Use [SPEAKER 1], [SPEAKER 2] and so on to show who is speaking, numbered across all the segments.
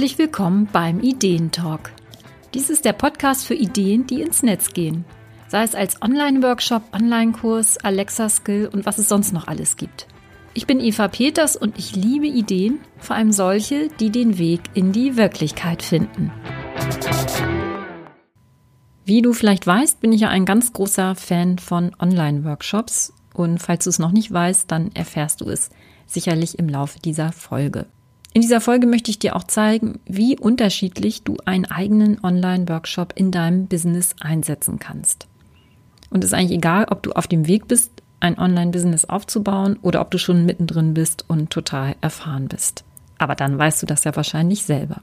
[SPEAKER 1] Herzlich willkommen beim Ideentalk. Dies ist der Podcast für Ideen, die ins Netz gehen. Sei es als Online-Workshop, Online-Kurs, Alexa-Skill und was es sonst noch alles gibt. Ich bin Eva Peters und ich liebe Ideen, vor allem solche, die den Weg in die Wirklichkeit finden. Wie du vielleicht weißt, bin ich ja ein ganz großer Fan von Online-Workshops und falls du es noch nicht weißt, dann erfährst du es sicherlich im Laufe dieser Folge. In dieser Folge möchte ich dir auch zeigen, wie unterschiedlich du einen eigenen Online-Workshop in deinem Business einsetzen kannst. Und es ist eigentlich egal, ob du auf dem Weg bist, ein Online-Business aufzubauen oder ob du schon mittendrin bist und total erfahren bist. Aber dann weißt du das ja wahrscheinlich selber.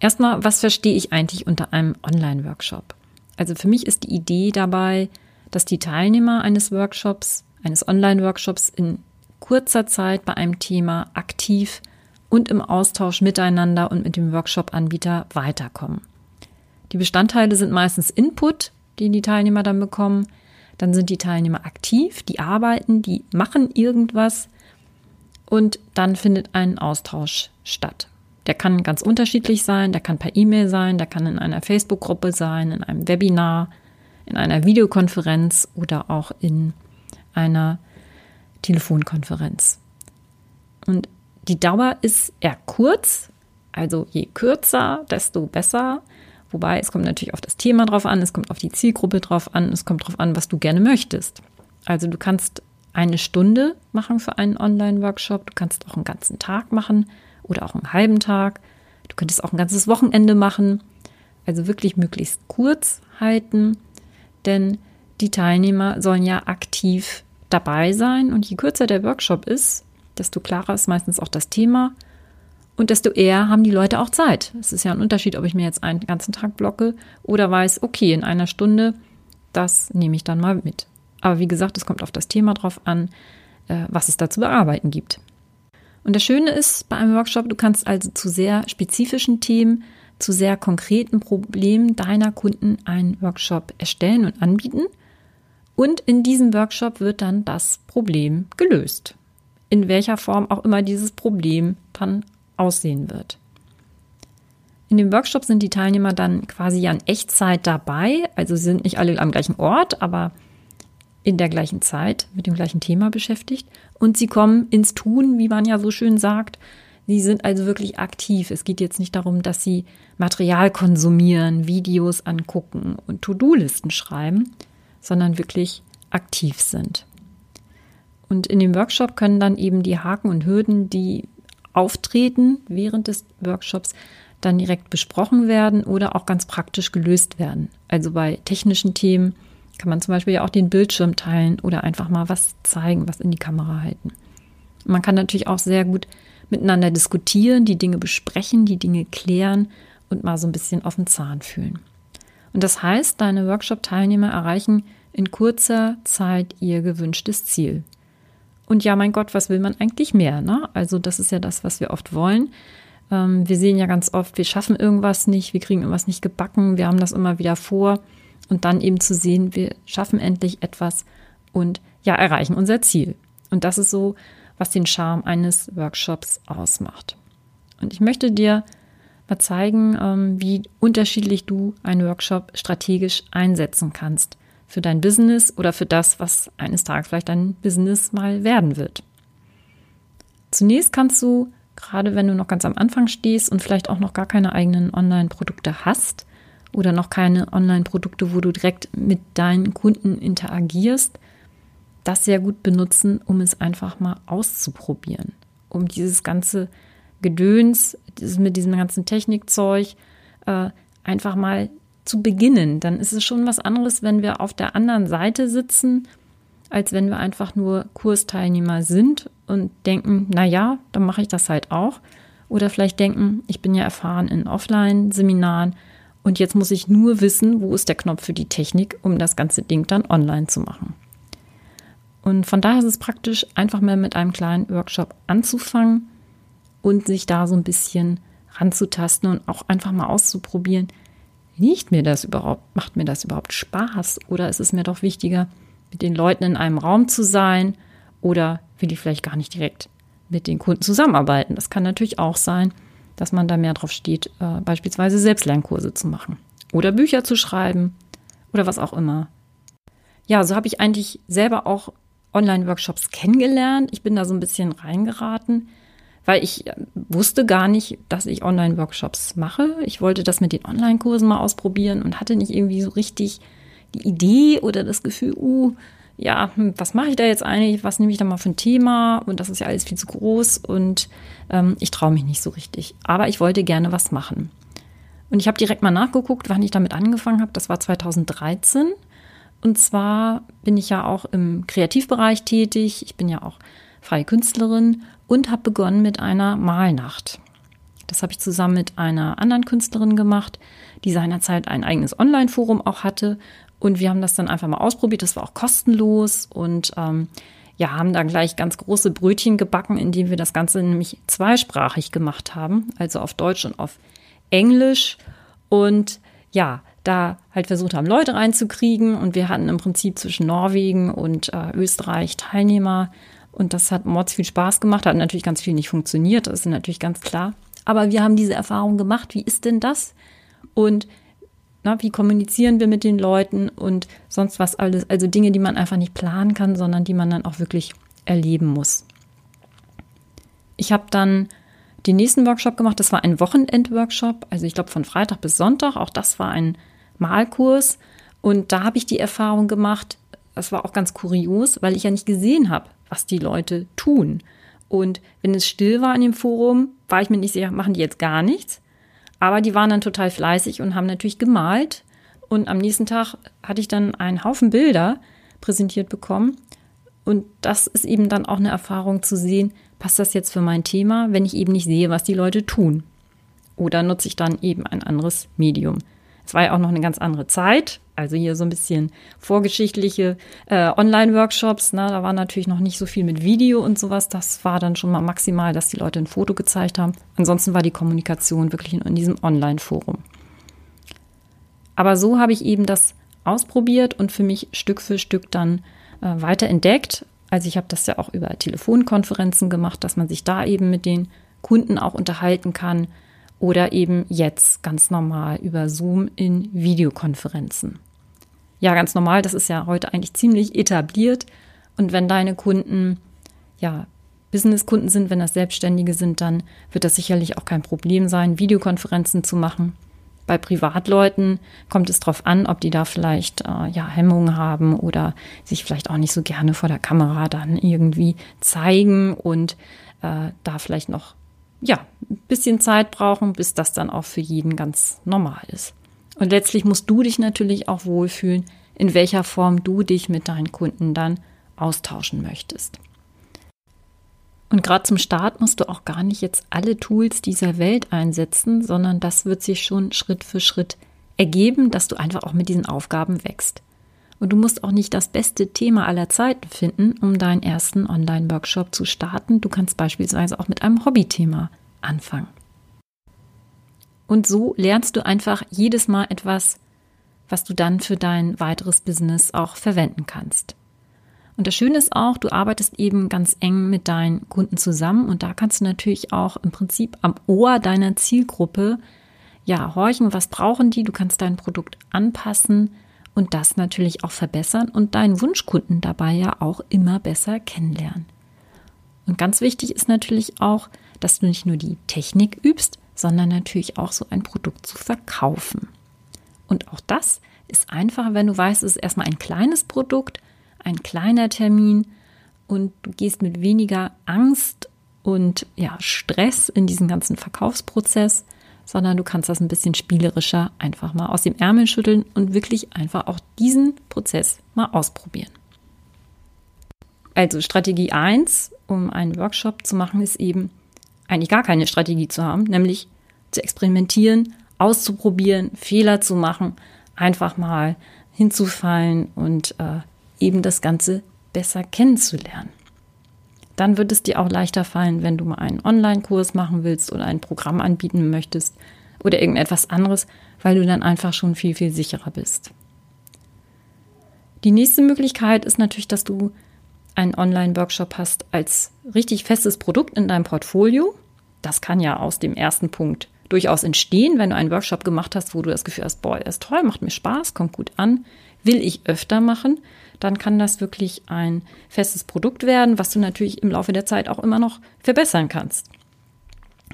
[SPEAKER 1] Erstmal, was verstehe ich eigentlich unter einem Online-Workshop? Also für mich ist die Idee dabei, dass die Teilnehmer eines Workshops, eines Online-Workshops in kurzer Zeit bei einem Thema aktiv und im Austausch miteinander und mit dem Workshop-Anbieter weiterkommen. Die Bestandteile sind meistens Input, den die Teilnehmer dann bekommen. Dann sind die Teilnehmer aktiv, die arbeiten, die machen irgendwas und dann findet ein Austausch statt. Der kann ganz unterschiedlich sein, der kann per E-Mail sein, der kann in einer Facebook-Gruppe sein, in einem Webinar, in einer Videokonferenz oder auch in einer Telefonkonferenz. Und die Dauer ist eher kurz, also je kürzer, desto besser. Wobei es kommt natürlich auf das Thema drauf an, es kommt auf die Zielgruppe drauf an, es kommt drauf an, was du gerne möchtest. Also du kannst eine Stunde machen für einen Online-Workshop, du kannst auch einen ganzen Tag machen oder auch einen halben Tag. Du könntest auch ein ganzes Wochenende machen. Also wirklich möglichst kurz halten, denn die Teilnehmer sollen ja aktiv dabei sein und je kürzer der Workshop ist, desto klarer ist meistens auch das Thema und desto eher haben die Leute auch Zeit. Es ist ja ein Unterschied, ob ich mir jetzt einen ganzen Tag blocke oder weiß, okay, in einer Stunde, das nehme ich dann mal mit. Aber wie gesagt, es kommt auf das Thema drauf an, äh, was es da zu bearbeiten gibt. Und das Schöne ist bei einem Workshop, du kannst also zu sehr spezifischen Themen, zu sehr konkreten Problemen deiner Kunden einen Workshop erstellen und anbieten – und in diesem Workshop wird dann das Problem gelöst. In welcher Form auch immer dieses Problem dann aussehen wird. In dem Workshop sind die Teilnehmer dann quasi ja in Echtzeit dabei. Also sind nicht alle am gleichen Ort, aber in der gleichen Zeit mit dem gleichen Thema beschäftigt. Und sie kommen ins Tun, wie man ja so schön sagt. Sie sind also wirklich aktiv. Es geht jetzt nicht darum, dass sie Material konsumieren, Videos angucken und To-Do-Listen schreiben, sondern wirklich aktiv sind. Und in dem Workshop können dann eben die Haken und Hürden, die auftreten während des Workshops, dann direkt besprochen werden oder auch ganz praktisch gelöst werden. Also bei technischen Themen kann man zum Beispiel ja auch den Bildschirm teilen oder einfach mal was zeigen, was in die Kamera halten. Man kann natürlich auch sehr gut miteinander diskutieren, die Dinge besprechen, die Dinge klären und mal so ein bisschen auf den Zahn fühlen. Und das heißt, deine Workshop-Teilnehmer erreichen in kurzer Zeit ihr gewünschtes Ziel. Und ja, mein Gott, was will man eigentlich mehr? Ne? Also das ist ja das, was wir oft wollen. Ähm, wir sehen ja ganz oft, wir schaffen irgendwas nicht, wir kriegen irgendwas nicht gebacken, wir haben das immer wieder vor. Und dann eben zu sehen, wir schaffen endlich etwas und ja, erreichen unser Ziel. Und das ist so, was den Charme eines Workshops ausmacht. Und ich möchte dir mal zeigen, ähm, wie unterschiedlich du einen Workshop strategisch einsetzen kannst für dein Business oder für das, was eines Tages vielleicht dein Business mal werden wird. Zunächst kannst du, gerade wenn du noch ganz am Anfang stehst und vielleicht auch noch gar keine eigenen Online-Produkte hast oder noch keine Online-Produkte, wo du direkt mit deinen Kunden interagierst, das sehr gut benutzen, um es einfach mal auszuprobieren, um dieses ganze Gedöns mit diesem ganzen Technikzeug äh, einfach mal zu beginnen, dann ist es schon was anderes, wenn wir auf der anderen Seite sitzen, als wenn wir einfach nur Kursteilnehmer sind und denken, na ja, dann mache ich das halt auch. Oder vielleicht denken, ich bin ja erfahren in Offline-Seminaren und jetzt muss ich nur wissen, wo ist der Knopf für die Technik, um das ganze Ding dann online zu machen. Und von daher ist es praktisch, einfach mal mit einem kleinen Workshop anzufangen und sich da so ein bisschen ranzutasten und auch einfach mal auszuprobieren, liegt mir das überhaupt? Macht mir das überhaupt Spaß? Oder ist es mir doch wichtiger, mit den Leuten in einem Raum zu sein? Oder will ich vielleicht gar nicht direkt mit den Kunden zusammenarbeiten? Das kann natürlich auch sein. dass man da mehr drauf steht, äh, beispielsweise Selbstlernkurse zu machen oder Bücher zu schreiben oder was auch immer. Ja, so habe ich eigentlich selber auch Online-Workshops kennengelernt. Ich bin da so ein bisschen reingeraten, weil ich wusste gar nicht, dass ich Online-Workshops mache. Ich wollte das mit den Online-Kursen mal ausprobieren und hatte nicht irgendwie so richtig die Idee oder das Gefühl, uh, ja, hm, was mache ich da jetzt eigentlich? Was nehme ich da mal für ein Thema? Und das ist ja alles viel zu groß und ähm, ich traue mich nicht so richtig. Aber ich wollte gerne was machen. Und ich habe direkt mal nachgeguckt, wann ich damit angefangen habe. Das war 2013. Und zwar bin ich ja auch im Kreativbereich tätig. Ich bin ja auch freie Künstlerin und habe begonnen mit einer Malnacht. Das habe ich zusammen mit einer anderen Künstlerin gemacht, die seinerzeit ein eigenes Online-Forum auch hatte. Und wir haben das dann einfach mal ausprobiert. Das war auch kostenlos und ähm, ja, haben dann gleich ganz große Brötchen gebacken, indem wir das Ganze nämlich zweisprachig gemacht haben, also auf Deutsch und auf Englisch. Und ja, da halt versucht haben, Leute reinzukriegen. Und wir hatten im Prinzip zwischen Norwegen und äh, Österreich Teilnehmer. Und das hat mords viel Spaß gemacht, hat natürlich ganz viel nicht funktioniert, das ist natürlich ganz klar. Aber wir haben diese Erfahrung gemacht. Wie ist denn das? Und na, wie kommunizieren wir mit den Leuten und sonst was alles. Also Dinge, die man einfach nicht planen kann, sondern die man dann auch wirklich erleben muss. Ich habe dann den nächsten Workshop gemacht. Das war ein Wochenend-Workshop. Also ich glaube von Freitag bis Sonntag. Auch das war ein Malkurs. Und da habe ich die Erfahrung gemacht, das war auch ganz kurios, weil ich ja nicht gesehen habe, was die Leute tun. Und wenn es still war in dem Forum, war ich mir nicht sicher, machen die jetzt gar nichts? Aber die waren dann total fleißig und haben natürlich gemalt. Und am nächsten Tag hatte ich dann einen Haufen Bilder präsentiert bekommen. Und das ist eben dann auch eine Erfahrung zu sehen, passt das jetzt für mein Thema, wenn ich eben nicht sehe, was die Leute tun. Oder nutze ich dann eben ein anderes Medium. Es war ja auch noch eine ganz andere Zeit. Also hier so ein bisschen vorgeschichtliche äh, Online-Workshops. Ne? Da war natürlich noch nicht so viel mit Video und sowas. Das war dann schon mal maximal, dass die Leute ein Foto gezeigt haben. Ansonsten war die Kommunikation wirklich in, in diesem Online-Forum. Aber so habe ich eben das ausprobiert und für mich Stück für Stück dann äh, weiter entdeckt. Also ich habe das ja auch über Telefonkonferenzen gemacht, dass man sich da eben mit den Kunden auch unterhalten kann oder eben jetzt ganz normal über Zoom in Videokonferenzen. Ja, ganz normal, das ist ja heute eigentlich ziemlich etabliert. Und wenn deine Kunden ja Businesskunden sind, wenn das Selbstständige sind, dann wird das sicherlich auch kein Problem sein, Videokonferenzen zu machen. Bei Privatleuten kommt es darauf an, ob die da vielleicht äh, ja, Hemmungen haben oder sich vielleicht auch nicht so gerne vor der Kamera dann irgendwie zeigen und äh, da vielleicht noch ja, ein bisschen Zeit brauchen, bis das dann auch für jeden ganz normal ist. Und letztlich musst du dich natürlich auch wohlfühlen, in welcher Form du dich mit deinen Kunden dann austauschen möchtest. Und gerade zum Start musst du auch gar nicht jetzt alle Tools dieser Welt einsetzen, sondern das wird sich schon Schritt für Schritt ergeben, dass du einfach auch mit diesen Aufgaben wächst. Und du musst auch nicht das beste Thema aller Zeiten finden, um deinen ersten Online-Workshop zu starten. Du kannst beispielsweise auch mit einem Hobbythema anfangen. Und so lernst du einfach jedes Mal etwas, was du dann für dein weiteres Business auch verwenden kannst. Und das Schöne ist auch, du arbeitest eben ganz eng mit deinen Kunden zusammen und da kannst du natürlich auch im Prinzip am Ohr deiner Zielgruppe ja horchen, was brauchen die, du kannst dein Produkt anpassen, und das natürlich auch verbessern und deinen Wunschkunden dabei ja auch immer besser kennenlernen. Und ganz wichtig ist natürlich auch, dass du nicht nur die Technik übst, sondern natürlich auch so ein Produkt zu verkaufen. Und auch das ist einfacher, wenn du weißt, es ist erstmal ein kleines Produkt, ein kleiner Termin und du gehst mit weniger Angst und ja, Stress in diesen ganzen Verkaufsprozess, sondern du kannst das ein bisschen spielerischer einfach mal aus dem Ärmel schütteln und wirklich einfach auch diesen Prozess mal ausprobieren. Also Strategie 1, um einen Workshop zu machen, ist eben eigentlich gar keine Strategie zu haben, nämlich zu experimentieren, auszuprobieren, Fehler zu machen, einfach mal hinzufallen und äh, eben das Ganze besser kennenzulernen dann wird es dir auch leichter fallen, wenn du mal einen Online-Kurs machen willst oder ein Programm anbieten möchtest oder irgendetwas anderes, weil du dann einfach schon viel, viel sicherer bist. Die nächste Möglichkeit ist natürlich, dass du einen Online-Workshop hast als richtig festes Produkt in deinem Portfolio. das kann ja aus dem ersten Punkt durchaus entstehen, wenn du einen Workshop gemacht hast, wo du das Gefühl hast, boah, er ist toll, macht mir Spaß, kommt gut an, will ich öfter machen, dann kann das wirklich ein festes Produkt werden, was du natürlich im Laufe der Zeit auch immer noch verbessern kannst.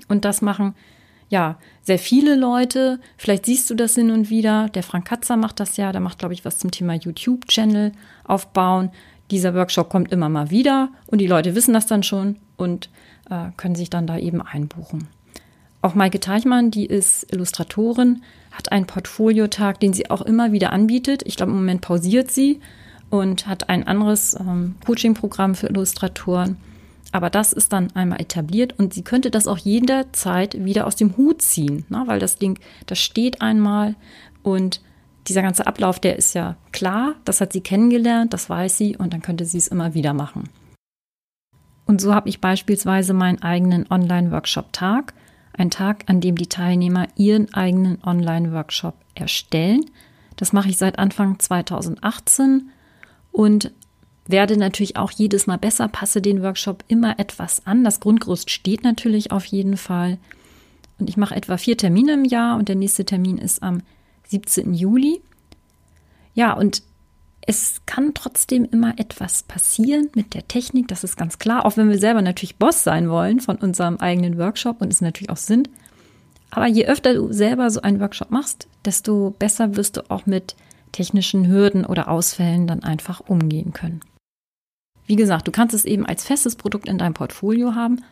[SPEAKER 1] Und das machen ja sehr viele Leute. Vielleicht siehst du das hin und wieder. Der Frank Katzer macht das ja, der macht, glaube ich, was zum Thema YouTube-Channel aufbauen. Dieser Workshop kommt immer mal wieder und die Leute wissen das dann schon und äh, können sich dann da eben einbuchen. Auch Maike Teichmann, die ist Illustratorin, hat einen Portfoliotag, den sie auch immer wieder anbietet. Ich glaube, im Moment pausiert sie und hat ein anderes ähm, Coaching-Programm für Illustratoren. Aber das ist dann einmal etabliert und sie könnte das auch jederzeit wieder aus dem Hut ziehen, ne? weil das Ding, das steht einmal und dieser ganze Ablauf, der ist ja klar, das hat sie kennengelernt, das weiß sie und dann könnte sie es immer wieder machen. Und so habe ich beispielsweise meinen eigenen Online-Workshop-Tag, ein Tag, an dem die Teilnehmer ihren eigenen Online-Workshop erstellen. Das mache ich seit Anfang 2018 und werde natürlich auch jedes Mal besser, passe den Workshop immer etwas an. Das Grundgerüst steht natürlich auf jeden Fall. Und ich mache etwa vier Termine im Jahr und der nächste Termin ist am 17. Juli. Ja, und es kann trotzdem immer etwas passieren mit der Technik, das ist ganz klar, auch wenn wir selber natürlich Boss sein wollen von unserem eigenen Workshop und es natürlich auch sind. Aber je öfter du selber so einen Workshop machst, desto besser wirst du auch mit technischen Hürden oder Ausfällen dann einfach umgehen können. Wie gesagt, du kannst es eben als festes Produkt in deinem Portfolio haben.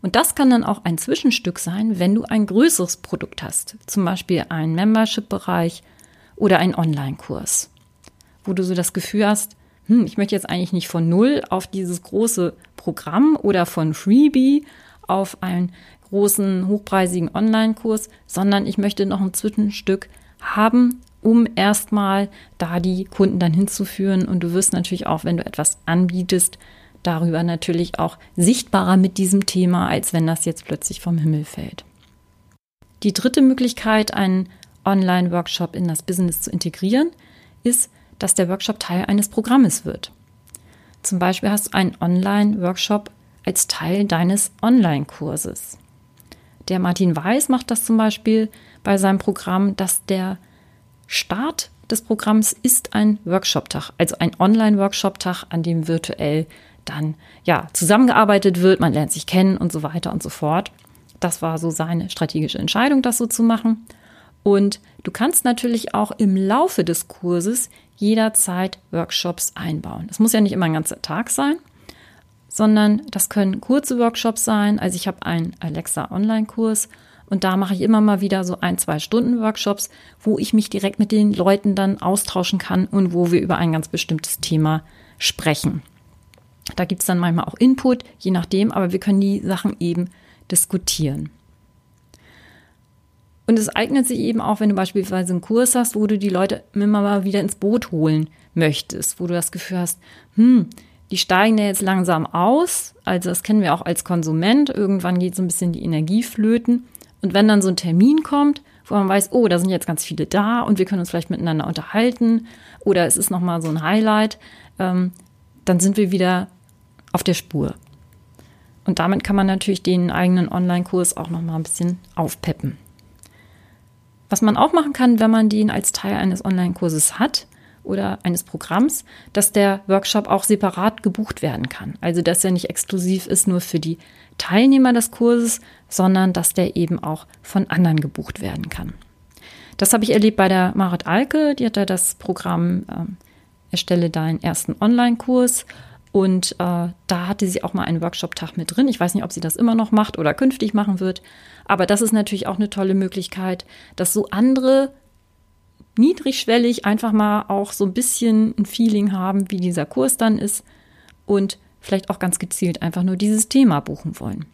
[SPEAKER 1] Und das kann dann auch ein Zwischenstück sein, wenn du ein größeres Produkt hast. Zum Beispiel einen Membership-Bereich oder einen Online-Kurs wo du so das Gefühl hast, hm, ich möchte jetzt eigentlich nicht von null auf dieses große Programm oder von Freebie auf einen großen, hochpreisigen Online-Kurs, sondern ich möchte noch ein Zwischenstück haben, um erstmal da die Kunden dann hinzuführen. Und du wirst natürlich auch, wenn du etwas anbietest, darüber natürlich auch sichtbarer mit diesem Thema, als wenn das jetzt plötzlich vom Himmel fällt. Die dritte Möglichkeit, einen Online-Workshop in das Business zu integrieren, ist, dass der Workshop Teil eines Programmes wird. Zum Beispiel hast du einen Online-Workshop als Teil deines Online-Kurses. Der Martin Weiß macht das zum Beispiel bei seinem Programm, dass der Start des Programms ist ein Workshop-Tag, also ein Online-Workshop-Tag, an dem virtuell dann ja zusammengearbeitet wird, man lernt sich kennen und so weiter und so fort. Das war so seine strategische Entscheidung, das so zu machen. Und du kannst natürlich auch im Laufe des Kurses jederzeit Workshops einbauen. Es muss ja nicht immer ein ganzer Tag sein, sondern das können kurze Workshops sein. Also ich habe einen Alexa Online-Kurs und da mache ich immer mal wieder so ein, zwei Stunden Workshops, wo ich mich direkt mit den Leuten dann austauschen kann und wo wir über ein ganz bestimmtes Thema sprechen. Da gibt es dann manchmal auch Input, je nachdem, aber wir können die Sachen eben diskutieren. Und es eignet sich eben auch, wenn du beispielsweise einen Kurs hast, wo du die Leute immer mal wieder ins Boot holen möchtest, wo du das Gefühl hast, hm, die steigen ja jetzt langsam aus. Also das kennen wir auch als Konsument. Irgendwann geht so ein bisschen die Energie flöten. Und wenn dann so ein Termin kommt, wo man weiß, oh, da sind jetzt ganz viele da und wir können uns vielleicht miteinander unterhalten oder es ist nochmal so ein Highlight, ähm, dann sind wir wieder auf der Spur. Und damit kann man natürlich den eigenen Online-Kurs auch nochmal ein bisschen aufpeppen. Was man auch machen kann, wenn man den als Teil eines Online-Kurses hat oder eines Programms, dass der Workshop auch separat gebucht werden kann. Also dass er nicht exklusiv ist nur für die Teilnehmer des Kurses, sondern dass der eben auch von anderen gebucht werden kann. Das habe ich erlebt bei der Marit Alke, die hat da das Programm ähm, Erstelle deinen ersten Online-Kurs und äh, da hatte sie auch mal einen Workshop-Tag mit drin. Ich weiß nicht, ob sie das immer noch macht oder künftig machen wird. Aber das ist natürlich auch eine tolle Möglichkeit, dass so andere niedrigschwellig einfach mal auch so ein bisschen ein Feeling haben, wie dieser Kurs dann ist und vielleicht auch ganz gezielt einfach nur dieses Thema buchen wollen.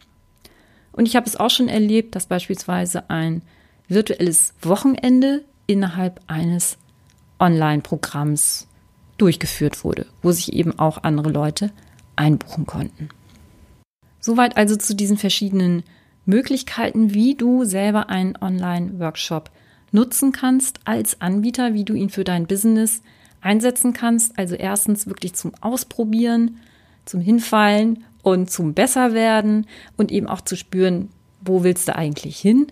[SPEAKER 1] Und ich habe es auch schon erlebt, dass beispielsweise ein virtuelles Wochenende innerhalb eines Online-Programms durchgeführt wurde, wo sich eben auch andere Leute einbuchen konnten. Soweit also zu diesen verschiedenen Möglichkeiten, wie du selber einen Online-Workshop nutzen kannst als Anbieter, wie du ihn für dein Business einsetzen kannst. Also erstens wirklich zum Ausprobieren, zum Hinfallen und zum Besserwerden und eben auch zu spüren, wo willst du eigentlich hin?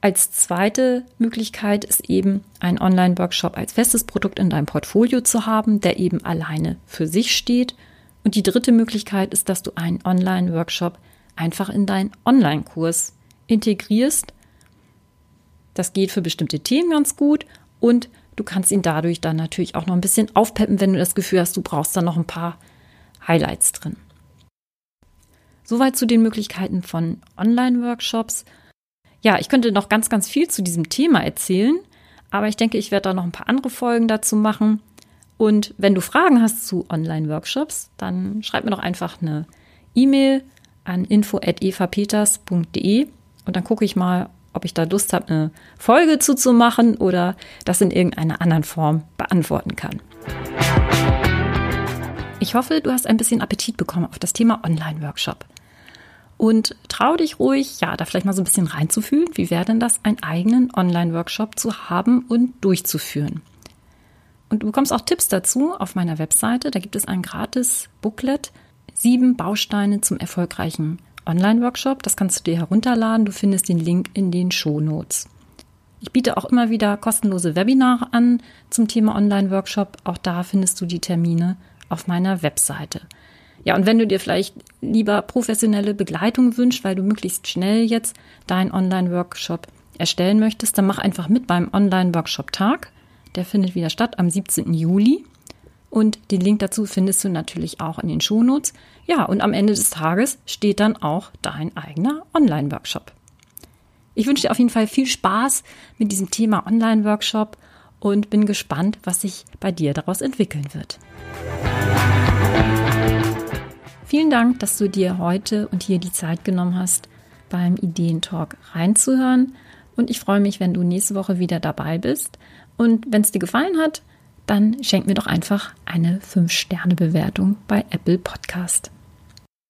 [SPEAKER 1] Als zweite Möglichkeit ist eben ein Online-Workshop als festes Produkt in deinem Portfolio zu haben, der eben alleine für sich steht. Und die dritte Möglichkeit ist, dass du einen Online-Workshop einfach in deinen Online-Kurs integrierst. Das geht für bestimmte Themen ganz gut und du kannst ihn dadurch dann natürlich auch noch ein bisschen aufpeppen, wenn du das Gefühl hast, du brauchst da noch ein paar Highlights drin. Soweit zu den Möglichkeiten von Online-Workshops. Ja, ich könnte noch ganz, ganz viel zu diesem Thema erzählen, aber ich denke, ich werde da noch ein paar andere Folgen dazu machen. Und wenn du Fragen hast zu Online-Workshops, dann schreib mir doch einfach eine E-Mail an info.evapeters.de und dann gucke ich mal, ob ich da Lust habe, eine Folge zuzumachen oder das in irgendeiner anderen Form beantworten kann. Ich hoffe, du hast ein bisschen Appetit bekommen auf das Thema Online-Workshop. Und trau dich ruhig, ja, da vielleicht mal so ein bisschen reinzufühlen. Wie wäre denn das, einen eigenen Online-Workshop zu haben und durchzuführen? Und du bekommst auch Tipps dazu auf meiner Webseite. Da gibt es ein gratis Booklet, sieben Bausteine zum erfolgreichen Online-Workshop. Das kannst du dir herunterladen. Du findest den Link in den Show Notes. Ich biete auch immer wieder kostenlose Webinare an zum Thema Online-Workshop. Auch da findest du die Termine auf meiner Webseite. Ja, und wenn du dir vielleicht lieber professionelle Begleitung wünschst, weil du möglichst schnell jetzt deinen Online-Workshop erstellen möchtest, dann mach einfach mit beim Online-Workshop-Tag. Der findet wieder statt am 17. Juli. Und den Link dazu findest du natürlich auch in den Shownotes. Ja, und am Ende des Tages steht dann auch dein eigener Online-Workshop. Ich wünsche dir auf jeden Fall viel Spaß mit diesem Thema Online-Workshop und bin gespannt, was sich bei dir daraus entwickeln wird. Vielen Dank, dass du dir heute und hier die Zeit genommen hast, beim Ideentalk reinzuhören. Und ich freue mich, wenn du nächste Woche wieder dabei bist. Und wenn es dir gefallen hat, dann schenk mir doch einfach eine 5-Sterne-Bewertung bei Apple Podcast.